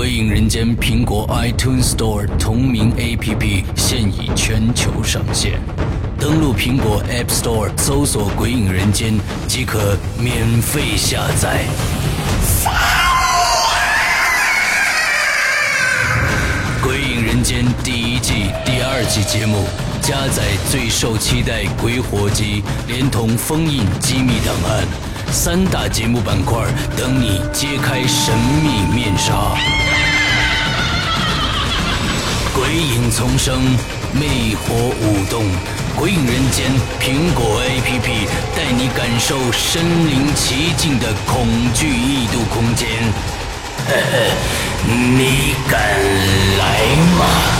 鬼影人间》苹果 iTunes Store 同名 APP 现已全球上线，登录苹果 App Store 搜索“鬼影人间”即可免费下载。《鬼影人间》第一季、第二季节目加载最受期待鬼火集，连同封印机密档案三大节目板块，等你揭开神秘面纱。鬼影丛生，魅火舞动，《鬼影人间》苹果 APP 带你感受身临其境的恐惧异度空间。呵呵，你敢来吗？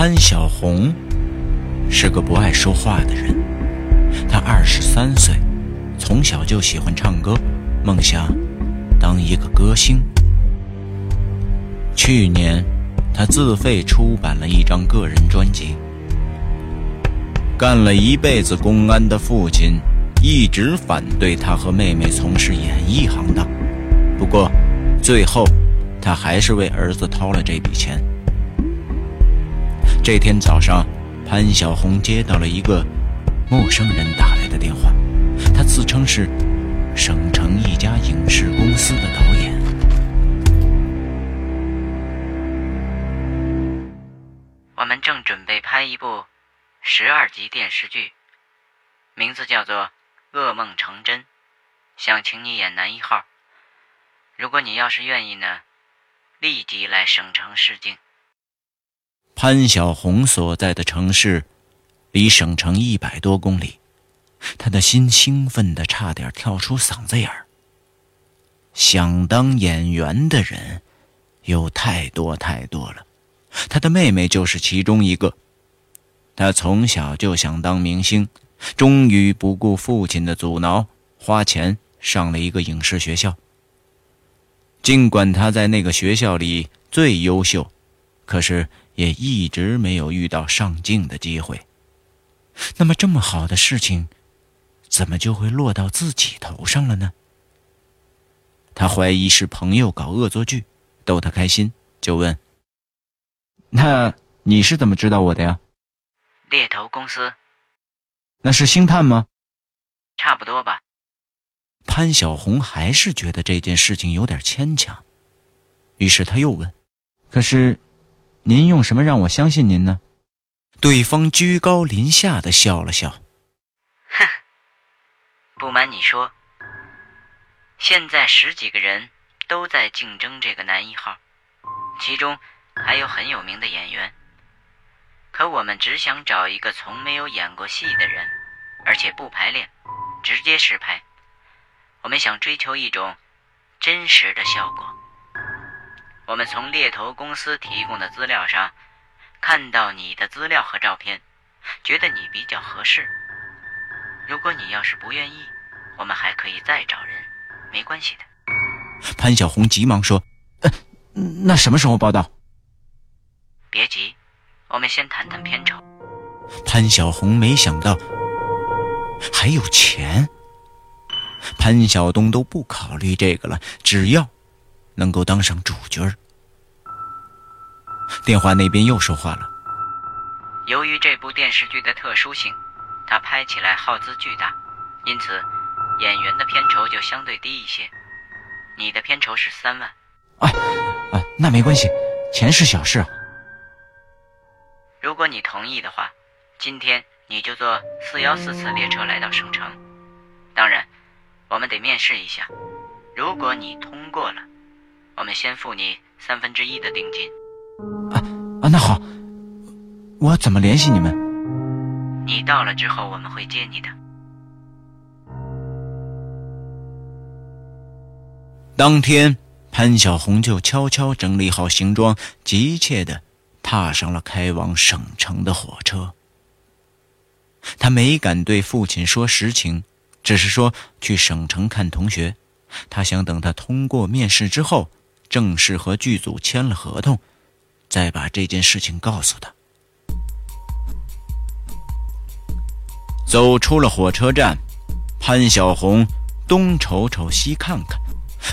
潘小红是个不爱说话的人。她二十三岁，从小就喜欢唱歌，梦想当一个歌星。去年，他自费出版了一张个人专辑。干了一辈子公安的父亲一直反对他和妹妹从事演艺行当，不过，最后，他还是为儿子掏了这笔钱。这天早上，潘小红接到了一个陌生人打来的电话，他自称是省城一家影视公司的导演。我们正准备拍一部十二集电视剧，名字叫做《噩梦成真》，想请你演男一号。如果你要是愿意呢，立即来省城试镜。潘小红所在的城市离省城一百多公里，他的心兴奋的差点跳出嗓子眼儿。想当演员的人有太多太多了，他的妹妹就是其中一个。他从小就想当明星，终于不顾父亲的阻挠，花钱上了一个影视学校。尽管他在那个学校里最优秀，可是也一直没有遇到上镜的机会。那么，这么好的事情，怎么就会落到自己头上了呢？他怀疑是朋友搞恶作剧，逗他开心，就问：“那你是怎么知道我的呀？猎头公司那是星探吗差不多吧？？”潘小红还是觉得这件事情有点牵强，于是他又问：“可是，您用什么让我相信您呢？”对方居高临下的笑了笑。哼不瞒你说，现在十几个人都在竞争这个男一号，其中还有很有名的演员。可我们只想找一个从没有演过戏的人，而且不排练，直接实拍。我们想追求一种真实的效果。我们从猎头公司提供的资料上看到你的资料和照片，觉得你比较合适。如果你要是不愿意，我们还可以再找人，没关系的。潘小红急忙说：“呃，那什么时候报道别急，我们先谈谈片酬。？”潘小红没想到还有钱。潘晓东都不考虑这个了，只要能够当上主角儿。电话那边又说话了。由于这部电视剧的特殊性，它拍起来耗资巨大，因此演员的片酬就相对低一些。你的片酬是三万，哎啊，那没关系，钱是小事啊。如果你同意的话，今天你就坐四幺四次列车来到省城。当然，我们得面试一下。如果你通过了，我们先付你三分之一的定金。啊啊，那好，我怎么联系你们？你到了之后，我们会接你的。当天，潘小红就悄悄整理好行装，急切的踏上了开往省城的火车。他没敢对父亲说实情，只是说去省城看同学。他想等他通过面试之后，正式和剧组签了合同，再把这件事情告诉他。走出了火车站，潘小红东瞅瞅，西看看。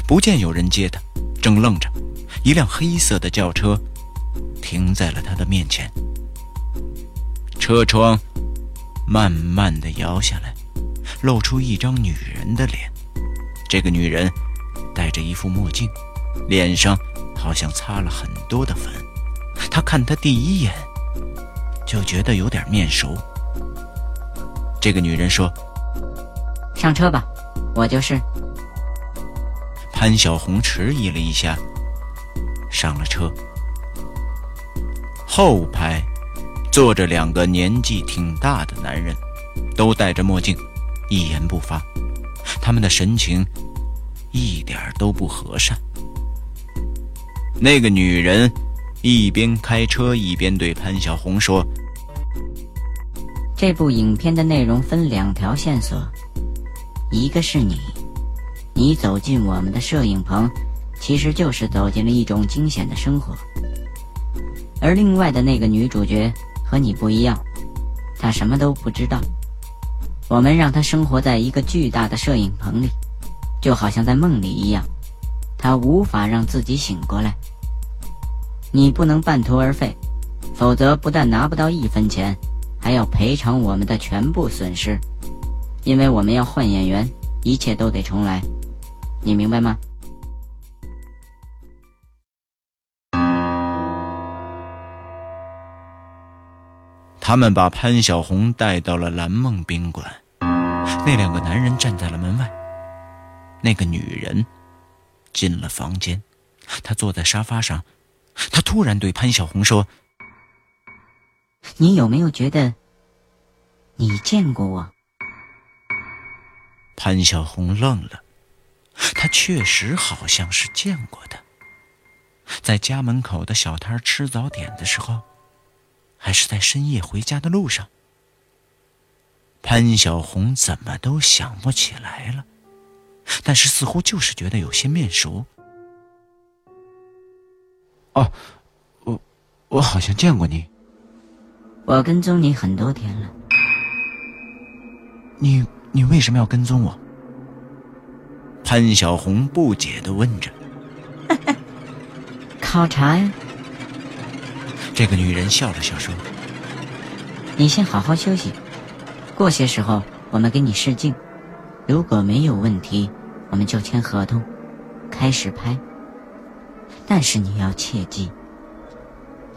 不见有人接他，正愣着，一辆黑色的轿车停在了他的面前。车窗慢慢的摇下来，露出一张女人的脸。这个女人戴着一副墨镜，脸上好像擦了很多的粉。他看她第一眼就觉得有点面熟。这个女人说：“上车吧，我就是。”潘小红迟疑了一下，上了车。后排坐着两个年纪挺大的男人，都戴着墨镜，一言不发。他们的神情一点都不和善。那个女人一边开车一边对潘小红说：“这部影片的内容分两条线索，一个是你。”你走进我们的摄影棚，其实就是走进了一种惊险的生活。而另外的那个女主角和你不一样，她什么都不知道。我们让她生活在一个巨大的摄影棚里，就好像在梦里一样，她无法让自己醒过来。你不能半途而废，否则不但拿不到一分钱，还要赔偿我们的全部损失，因为我们要换演员，一切都得重来。你明白吗？他们把潘小红带到了蓝梦宾馆，那两个男人站在了门外。那个女人进了房间，她坐在沙发上，她突然对潘小红说：“你有没有觉得你见过我？”潘小红愣了。他确实好像是见过的，在家门口的小摊吃早点的时候，还是在深夜回家的路上。潘小红怎么都想不起来了，但是似乎就是觉得有些面熟。哦，我我好像见过你。我跟踪你很多天了。你你为什么要跟踪我？潘小红不解的问着：“ 考察呀？”这个女人笑了笑说：“你先好好休息，过些时候我们给你试镜，如果没有问题，我们就签合同，开始拍。但是你要切记，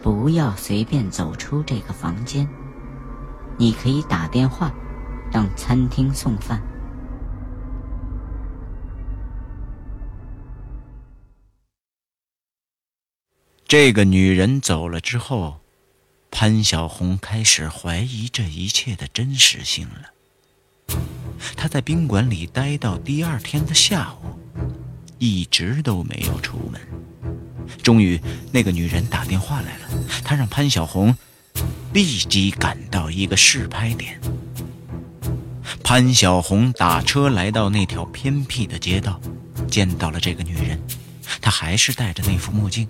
不要随便走出这个房间。你可以打电话，让餐厅送饭。”这个女人走了之后，潘小红开始怀疑这一切的真实性了。她在宾馆里待到第二天的下午，一直都没有出门。终于，那个女人打电话来了，她让潘小红立即赶到一个试拍点。潘小红打车来到那条偏僻的街道，见到了这个女人，她还是戴着那副墨镜。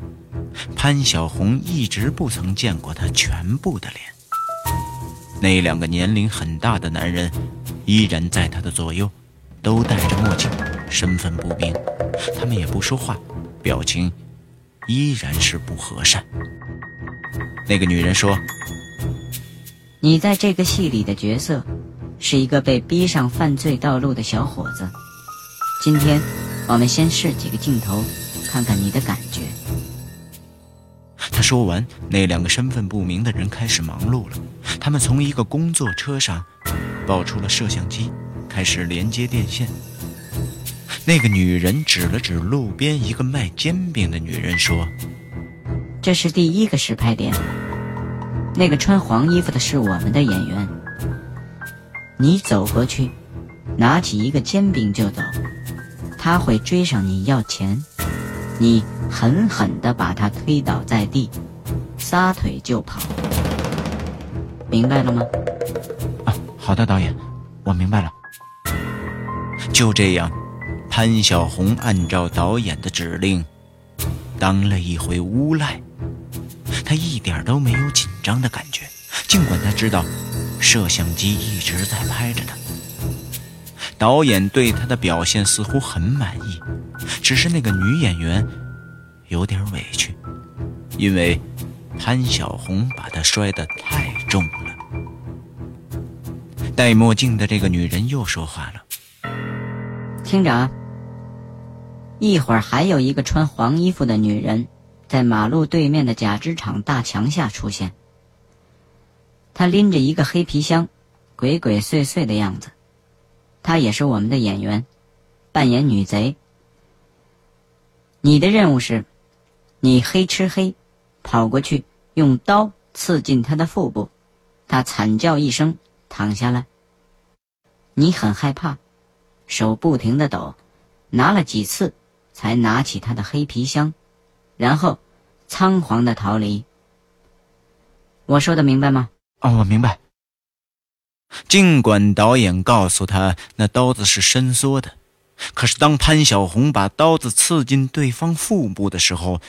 潘小红一直不曾见过她全部的脸。那两个年龄很大的男人依然在她的左右，都戴着墨镜，身份不明。他们也不说话，表情依然是不和善。那个女人说：“你在这个戏里的角色是一个被逼上犯罪道路的小伙子。今天我们先试几个镜头，看看你的感觉。”他说完，那两个身份不明的人开始忙碌了。他们从一个工作车上抱出了摄像机，开始连接电线。那个女人指了指路边一个卖煎饼的女人，说：“这是第一个实拍点。那个穿黄衣服的是我们的演员。你走过去，拿起一个煎饼就走，他会追上你要钱。你。”狠狠地把他推倒在地，撒腿就跑。明白了吗？啊，好的，导演，我明白了。就这样，潘小红按照导演的指令，当了一回无赖。他一点都没有紧张的感觉，尽管他知道摄像机一直在拍着他。导演对他的表现似乎很满意，只是那个女演员。有点委屈，因为潘小红把她摔得太重了。戴墨镜的这个女人又说话了：“厅长，一会儿还有一个穿黄衣服的女人，在马路对面的假肢厂大墙下出现。她拎着一个黑皮箱，鬼鬼祟祟的样子。她也是我们的演员，扮演女贼。你的任务是。”你黑吃黑，跑过去用刀刺进他的腹部，他惨叫一声躺下来。你很害怕，手不停的抖，拿了几次才拿起他的黑皮箱，然后仓皇的逃离。我说的明白吗？哦，我明白。尽管导演告诉他那刀子是伸缩的，可是当潘小红把刀子刺进对方腹部的时候。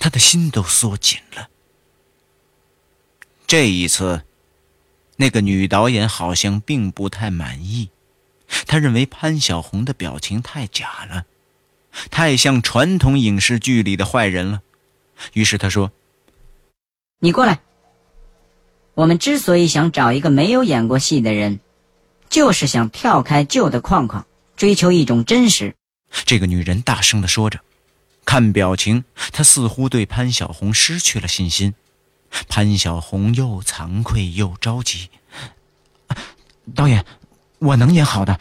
他的心都缩紧了。这一次，那个女导演好像并不太满意，她认为潘小红的表情太假了，太像传统影视剧里的坏人了。于是他说：“你过来。我们之所以想找一个没有演过戏的人，就是想跳开旧的框框，追求一种真实。”这个女人大声的说着。看表情，她似乎对潘小红失去了信心。潘小红又惭愧又着急。导演，我能演好的，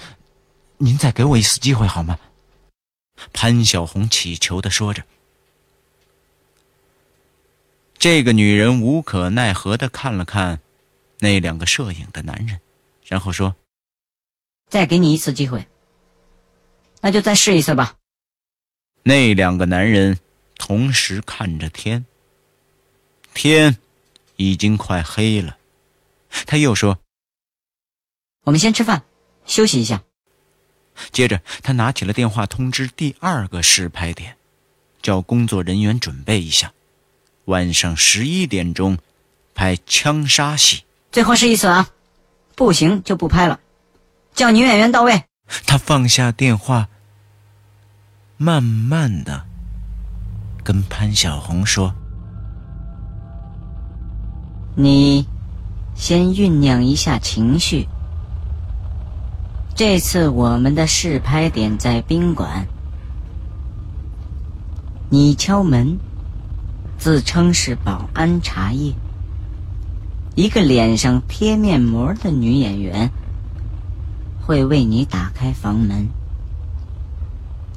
您再给我一次机会好吗？潘小红乞求的说着。这个女人无可奈何的看了看那两个摄影的男人，然后说：“再给你一次机会，那就再试一次吧。”那两个男人同时看着天，天已经快黑了。他又说：“我们先吃饭，休息一下。”接着，他拿起了电话，通知第二个试拍点，叫工作人员准备一下，晚上十一点钟拍枪杀戏。最后试一次啊，不行就不拍了。叫女演员到位。他放下电话。慢慢的，跟潘小红说：“你先酝酿一下情绪。这次我们的试拍点在宾馆，你敲门，自称是保安茶叶。一个脸上贴面膜的女演员会为你打开房门。”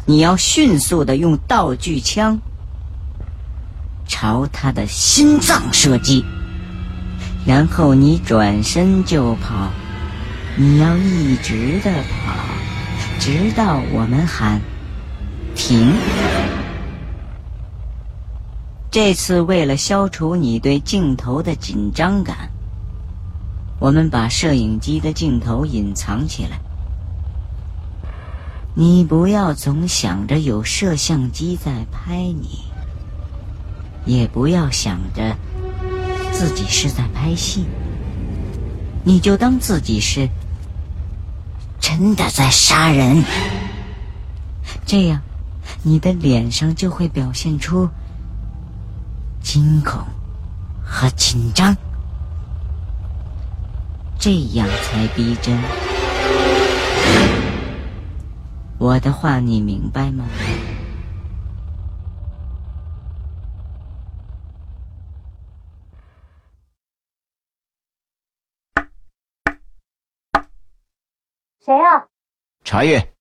你要迅速的用道具枪朝他的心脏射击，然后你转身就跑。你要一直的跑，直到我们喊停。这次为了消除你对镜头的紧张感，我们把摄影机的镜头隐藏起来。你不要总想着有摄像机在拍你，也不要想着自己是在拍戏，你就当自己是真的在杀人。这样，你的脸上就会表现出惊恐和紧张，这样才逼真。我的话你明白吗？谁啊？茶叶。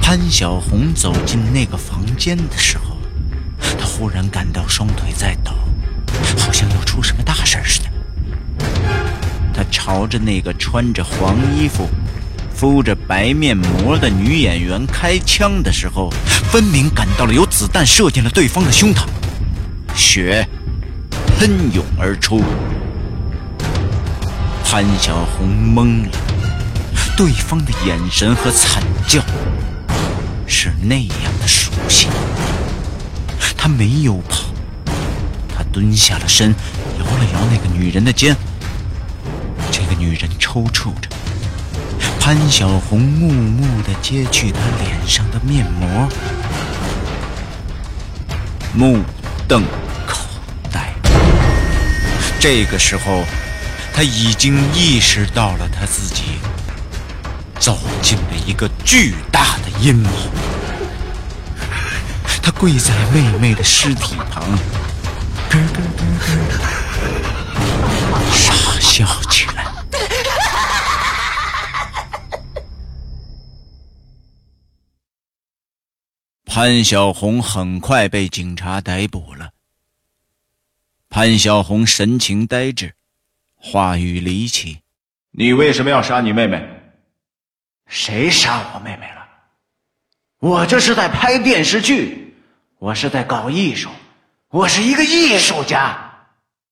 潘小红走进那个房间的时候，她忽然感到双腿在抖，好像要出什么大事似的。朝着那个穿着黄衣服、敷着白面膜的女演员开枪的时候，分明感到了有子弹射进了对方的胸膛，血喷涌而出。潘小红懵了，对方的眼神和惨叫。是那样的熟悉，他没有跑，他蹲下了身，摇了摇那个女人的肩。抽搐着，潘小红木木地揭去他脸上的面膜，目瞪口呆。这个时候，他已经意识到了他自己。走进了一个巨大的阴谋。他跪在妹妹的尸体旁，傻笑起来。潘小红很快被警察逮捕了。潘小红神情呆滞，话语离奇：“你为什么要杀你妹妹？”谁杀我妹妹了？我这是在拍电视剧，我是在搞艺术，我是一个艺术家。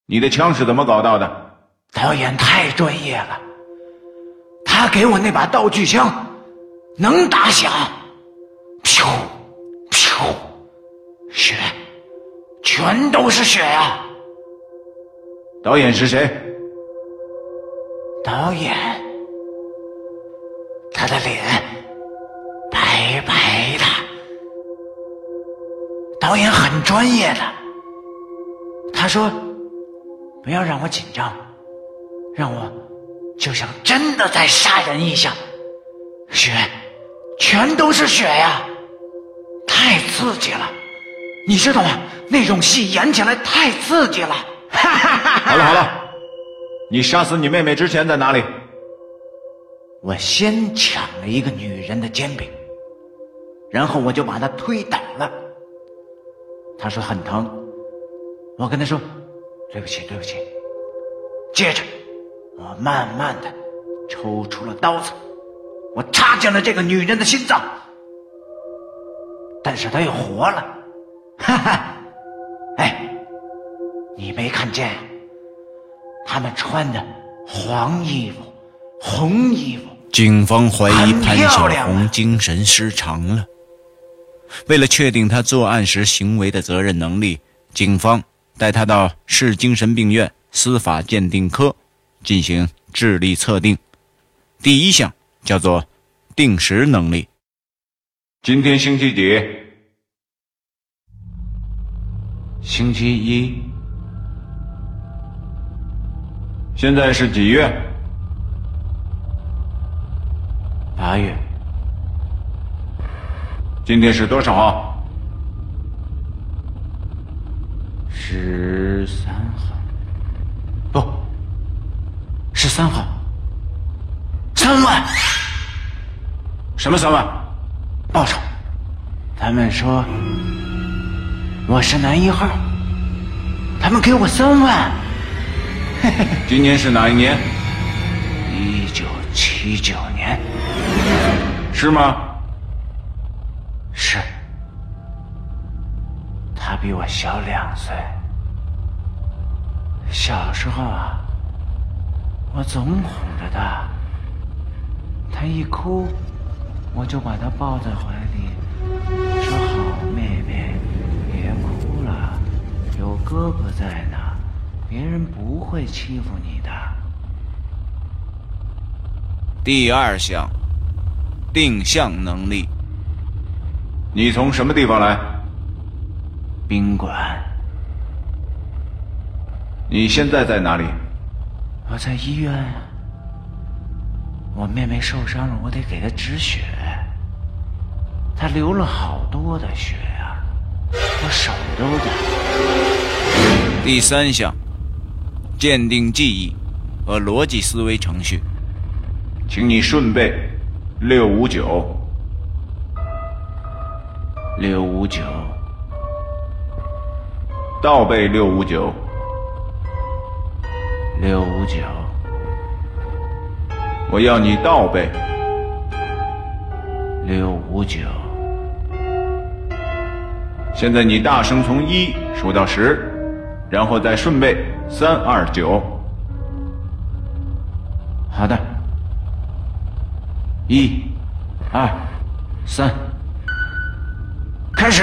你的枪是怎么搞到的？导演太专业了，他给我那把道具枪，能打响，噗噗，血，全都是血呀！导演是谁？导演。他的脸白白的，导演很专业的。他说：“不要让我紧张，让我就像真的在杀人一样，血全都是血呀，太刺激了，你知道吗？那种戏演起来太刺激了。”好了好了，你杀死你妹妹之前在哪里？我先抢了一个女人的煎饼，然后我就把她推倒了。她说很疼，我跟她说对不起对不起。接着，我慢慢的抽出了刀子，我插进了这个女人的心脏，但是他又活了。哈哈，哎，你没看见？他们穿的黄衣服，红衣服。警方怀疑潘小红精神失常了。为了确定他作案时行为的责任能力，警方带他到市精神病院司法鉴定科进行智力测定。第一项叫做定时能力。今天星期几？星期一。现在是几月？八月，今天是多少号？十三号，不，十三号。三万？什么三万？报酬。他们说我是男一号，他们给我三万。今年是哪一年？一九七九年。是吗？是。他比我小两岁。小时候啊，我总哄着他，他一哭，我就把她抱在怀里，说：“好妹妹，别哭了，有哥哥在呢，别人不会欺负你的。”第二项。定向能力。你从什么地方来？宾馆。你现在在哪里？我在医院。我妹妹受伤了，我得给她止血。她流了好多的血啊，我手都抖。第三项，鉴定记忆和逻辑思维程序，请你顺背六五九。六五九，倒背六五九。六五九，我要你倒背。六五九，现在你大声从一数到十，然后再顺背三二九。好的，一、二、三，开始。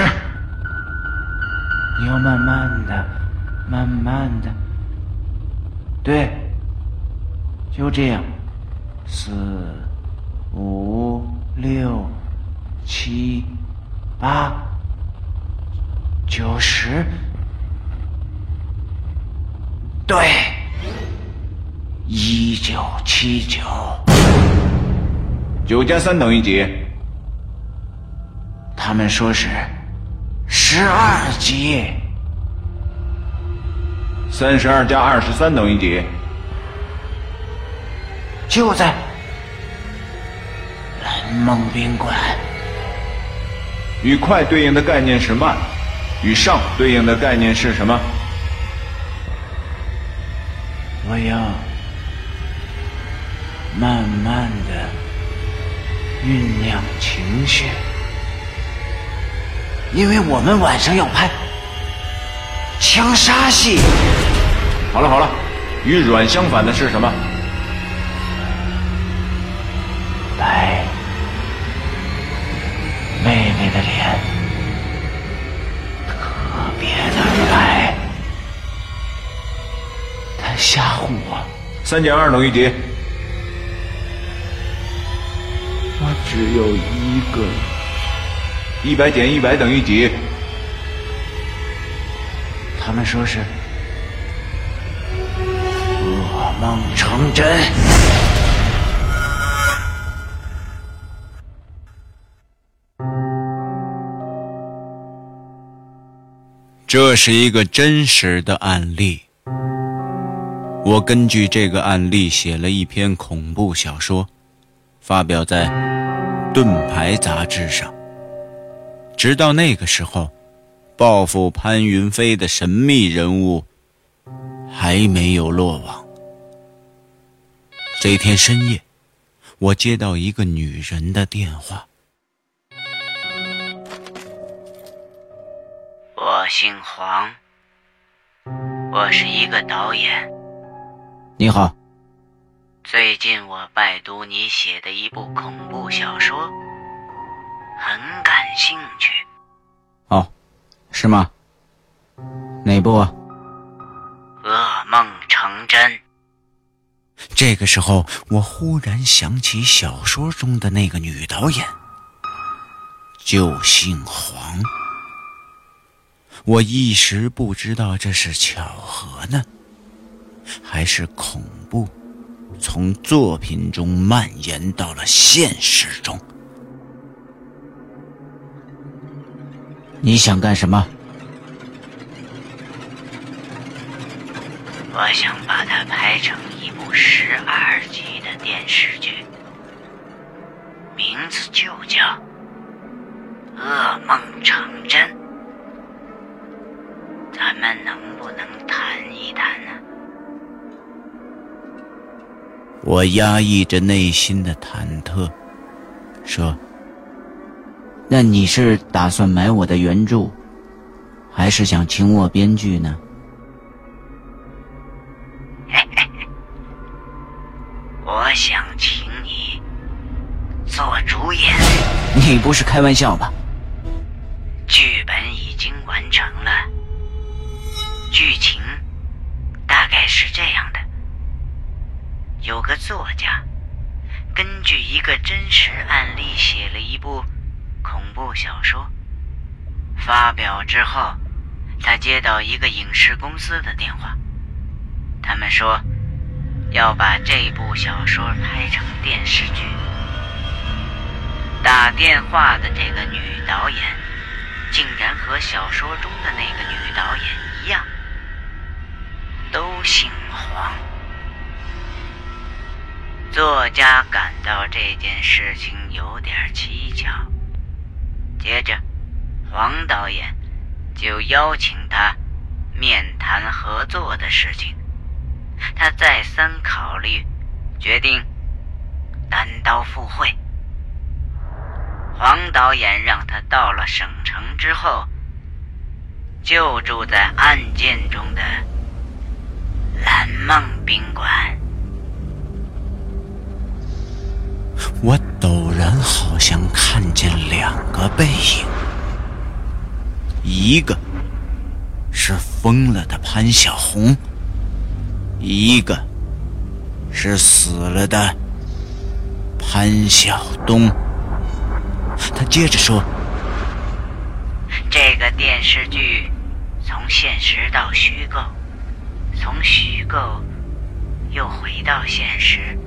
你要慢慢的，慢慢的。对，就这样，四、五、六、七、八、九十，对，一九七九，九加三等于几？他们说是十二级。三十二加二十三等于几？就在蓝梦宾馆。与快对应的概念是慢，与上对应的概念是什么？我要慢慢的酝酿情绪，因为我们晚上要拍枪杀戏。好了好了，与软相反的是什么？妹妹的脸特别的白，他吓唬我。三减二等于几？我只有一个。一百减一百等于几？他们说是噩。梦成真。这是一个真实的案例。我根据这个案例写了一篇恐怖小说，发表在《盾牌》杂志上。直到那个时候，报复潘云飞的神秘人物还没有落网。这天深夜，我接到一个女人的电话。我姓黄，我是一个导演。你好。最近我拜读你写的一部恐怖小说，很感兴趣。哦，是吗？哪部？噩梦成真。这个时候，我忽然想起小说中的那个女导演，就姓黄。我一时不知道这是巧合呢，还是恐怖从作品中蔓延到了现实中。你想干什么？我想把它拍成一部。十二集的电视剧，名字就叫《噩梦成真》。我压抑着内心的忐忑，说：“那你是打算买我的原著，还是想请我编剧呢？” 我想请你做主演。你不是开玩笑吧？后，他接到一个影视公司的电话，他们说。要把这部小说拍成电视剧。打电话的这个女导演，竟然和小说中的那个女导演一样，都姓黄。作家感到这件事情有点蹊跷，接着，黄导演就邀请他面谈合作的事情。他再三考虑，决定单刀赴会。黄导演让他到了省城之后，就住在案件中的蓝梦宾馆。我陡然好像看见两个背影，一个是疯了的潘小红，一个是死了的潘晓东。他接着说：“这个电视剧从现实到虚构，从虚构又回到现实，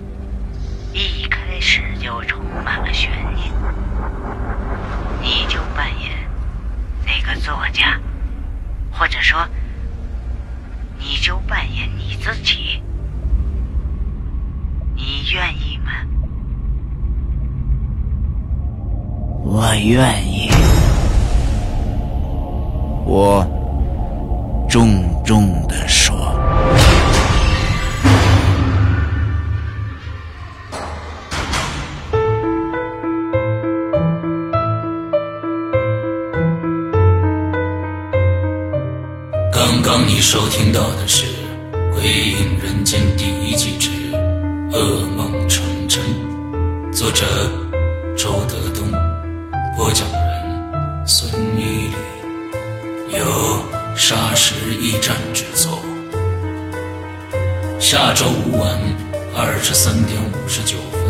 一开始就充满了悬念。你就扮演那个作家，或者说，你就扮演你自己，你愿意吗？”我愿意，我重重的说。收听到的是《鬼影人间》第一季之《噩梦成真》，作者周德东。播讲人：孙一礼，由沙石驿站制作。下周五晚二十三点五十九分，